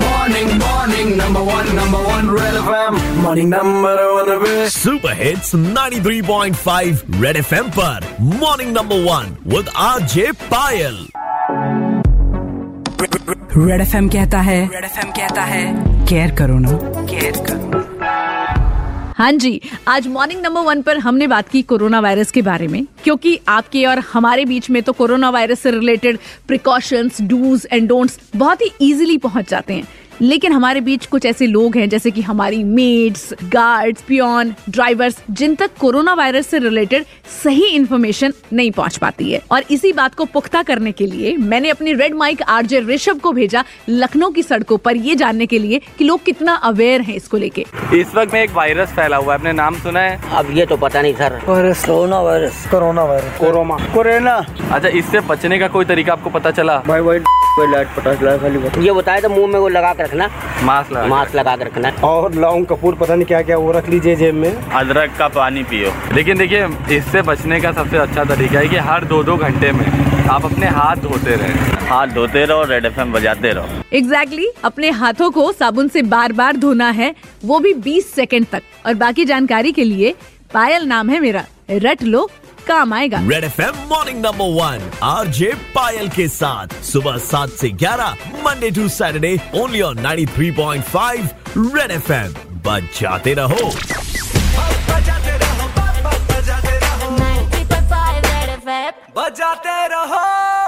Morning, morning, number one, number one, Red FM. Morning, number one, Red. Super hits 93.5 red FM पर morning number one with RJ Payal red F कहता है red F कहता है care करो ना care करो हाँ जी, आज मॉर्निंग नंबर वन पर हमने बात की कोरोना वायरस के बारे में, क्योंकि आपके और हमारे बीच में तो कोरोना वायरस से related precautions dos and don'ts बहुत ही इजीली पहुँच जाते हैं। लेकिन हमारे बीच कुछ ऐसे लोग हैं जैसे कि हमारी मेड्स गार्ड्स पियोन ड्राइवर्स जिन तक कोरोना वायरस से रिलेटेड सही इन्फॉर्मेशन नहीं पहुँच पाती है। और इसी बात को पुख्ता करने के लिए मैंने अपनी रेड माइक आरजे ऋषभ को भेजा लखनऊ की सड़कों पर ये जानने के लिए कि लोग कितना अवेयर हैं इसको लेके। इस वक्त में एक वायरस फैला हुआ है आपने नाम सुना है? अब ये तो पता नहीं sir. Virus corona virus corona virus corona corona. अच्छा इससे बचने का कोई तरीका आपको पता चला? भाई भाई लाइट पता चला खाली ये बताया तो मुँह में वो लगा के रखना। मास्क लगा मास्क लगा के रखना। और लौंग कपूर पता नहीं क्या क्या वो रख लीजिए जेब में। अदरक का पानी पियो। लेकिन देखिए इससे बचने का सबसे अच्छा तरीका है कि हर दो दो घंटे में आप अपने हाथ धोते रहे। हाथ धोते रहो रेड एफएम बजाते रहो। एग्जैक्टली exactly, अपने हाथों को साबुन से बार बार धोना है वो भी 20 सेकंड तक। और बाकी जानकारी के लिए पायल नाम है मेरा रट लो काम आएगा। Red F M morning number one R J Payal के साथ। सुबह सात से ग्यारह Monday to Saturday only on 93.5 red F M बजाते रहो। बजाते रहो।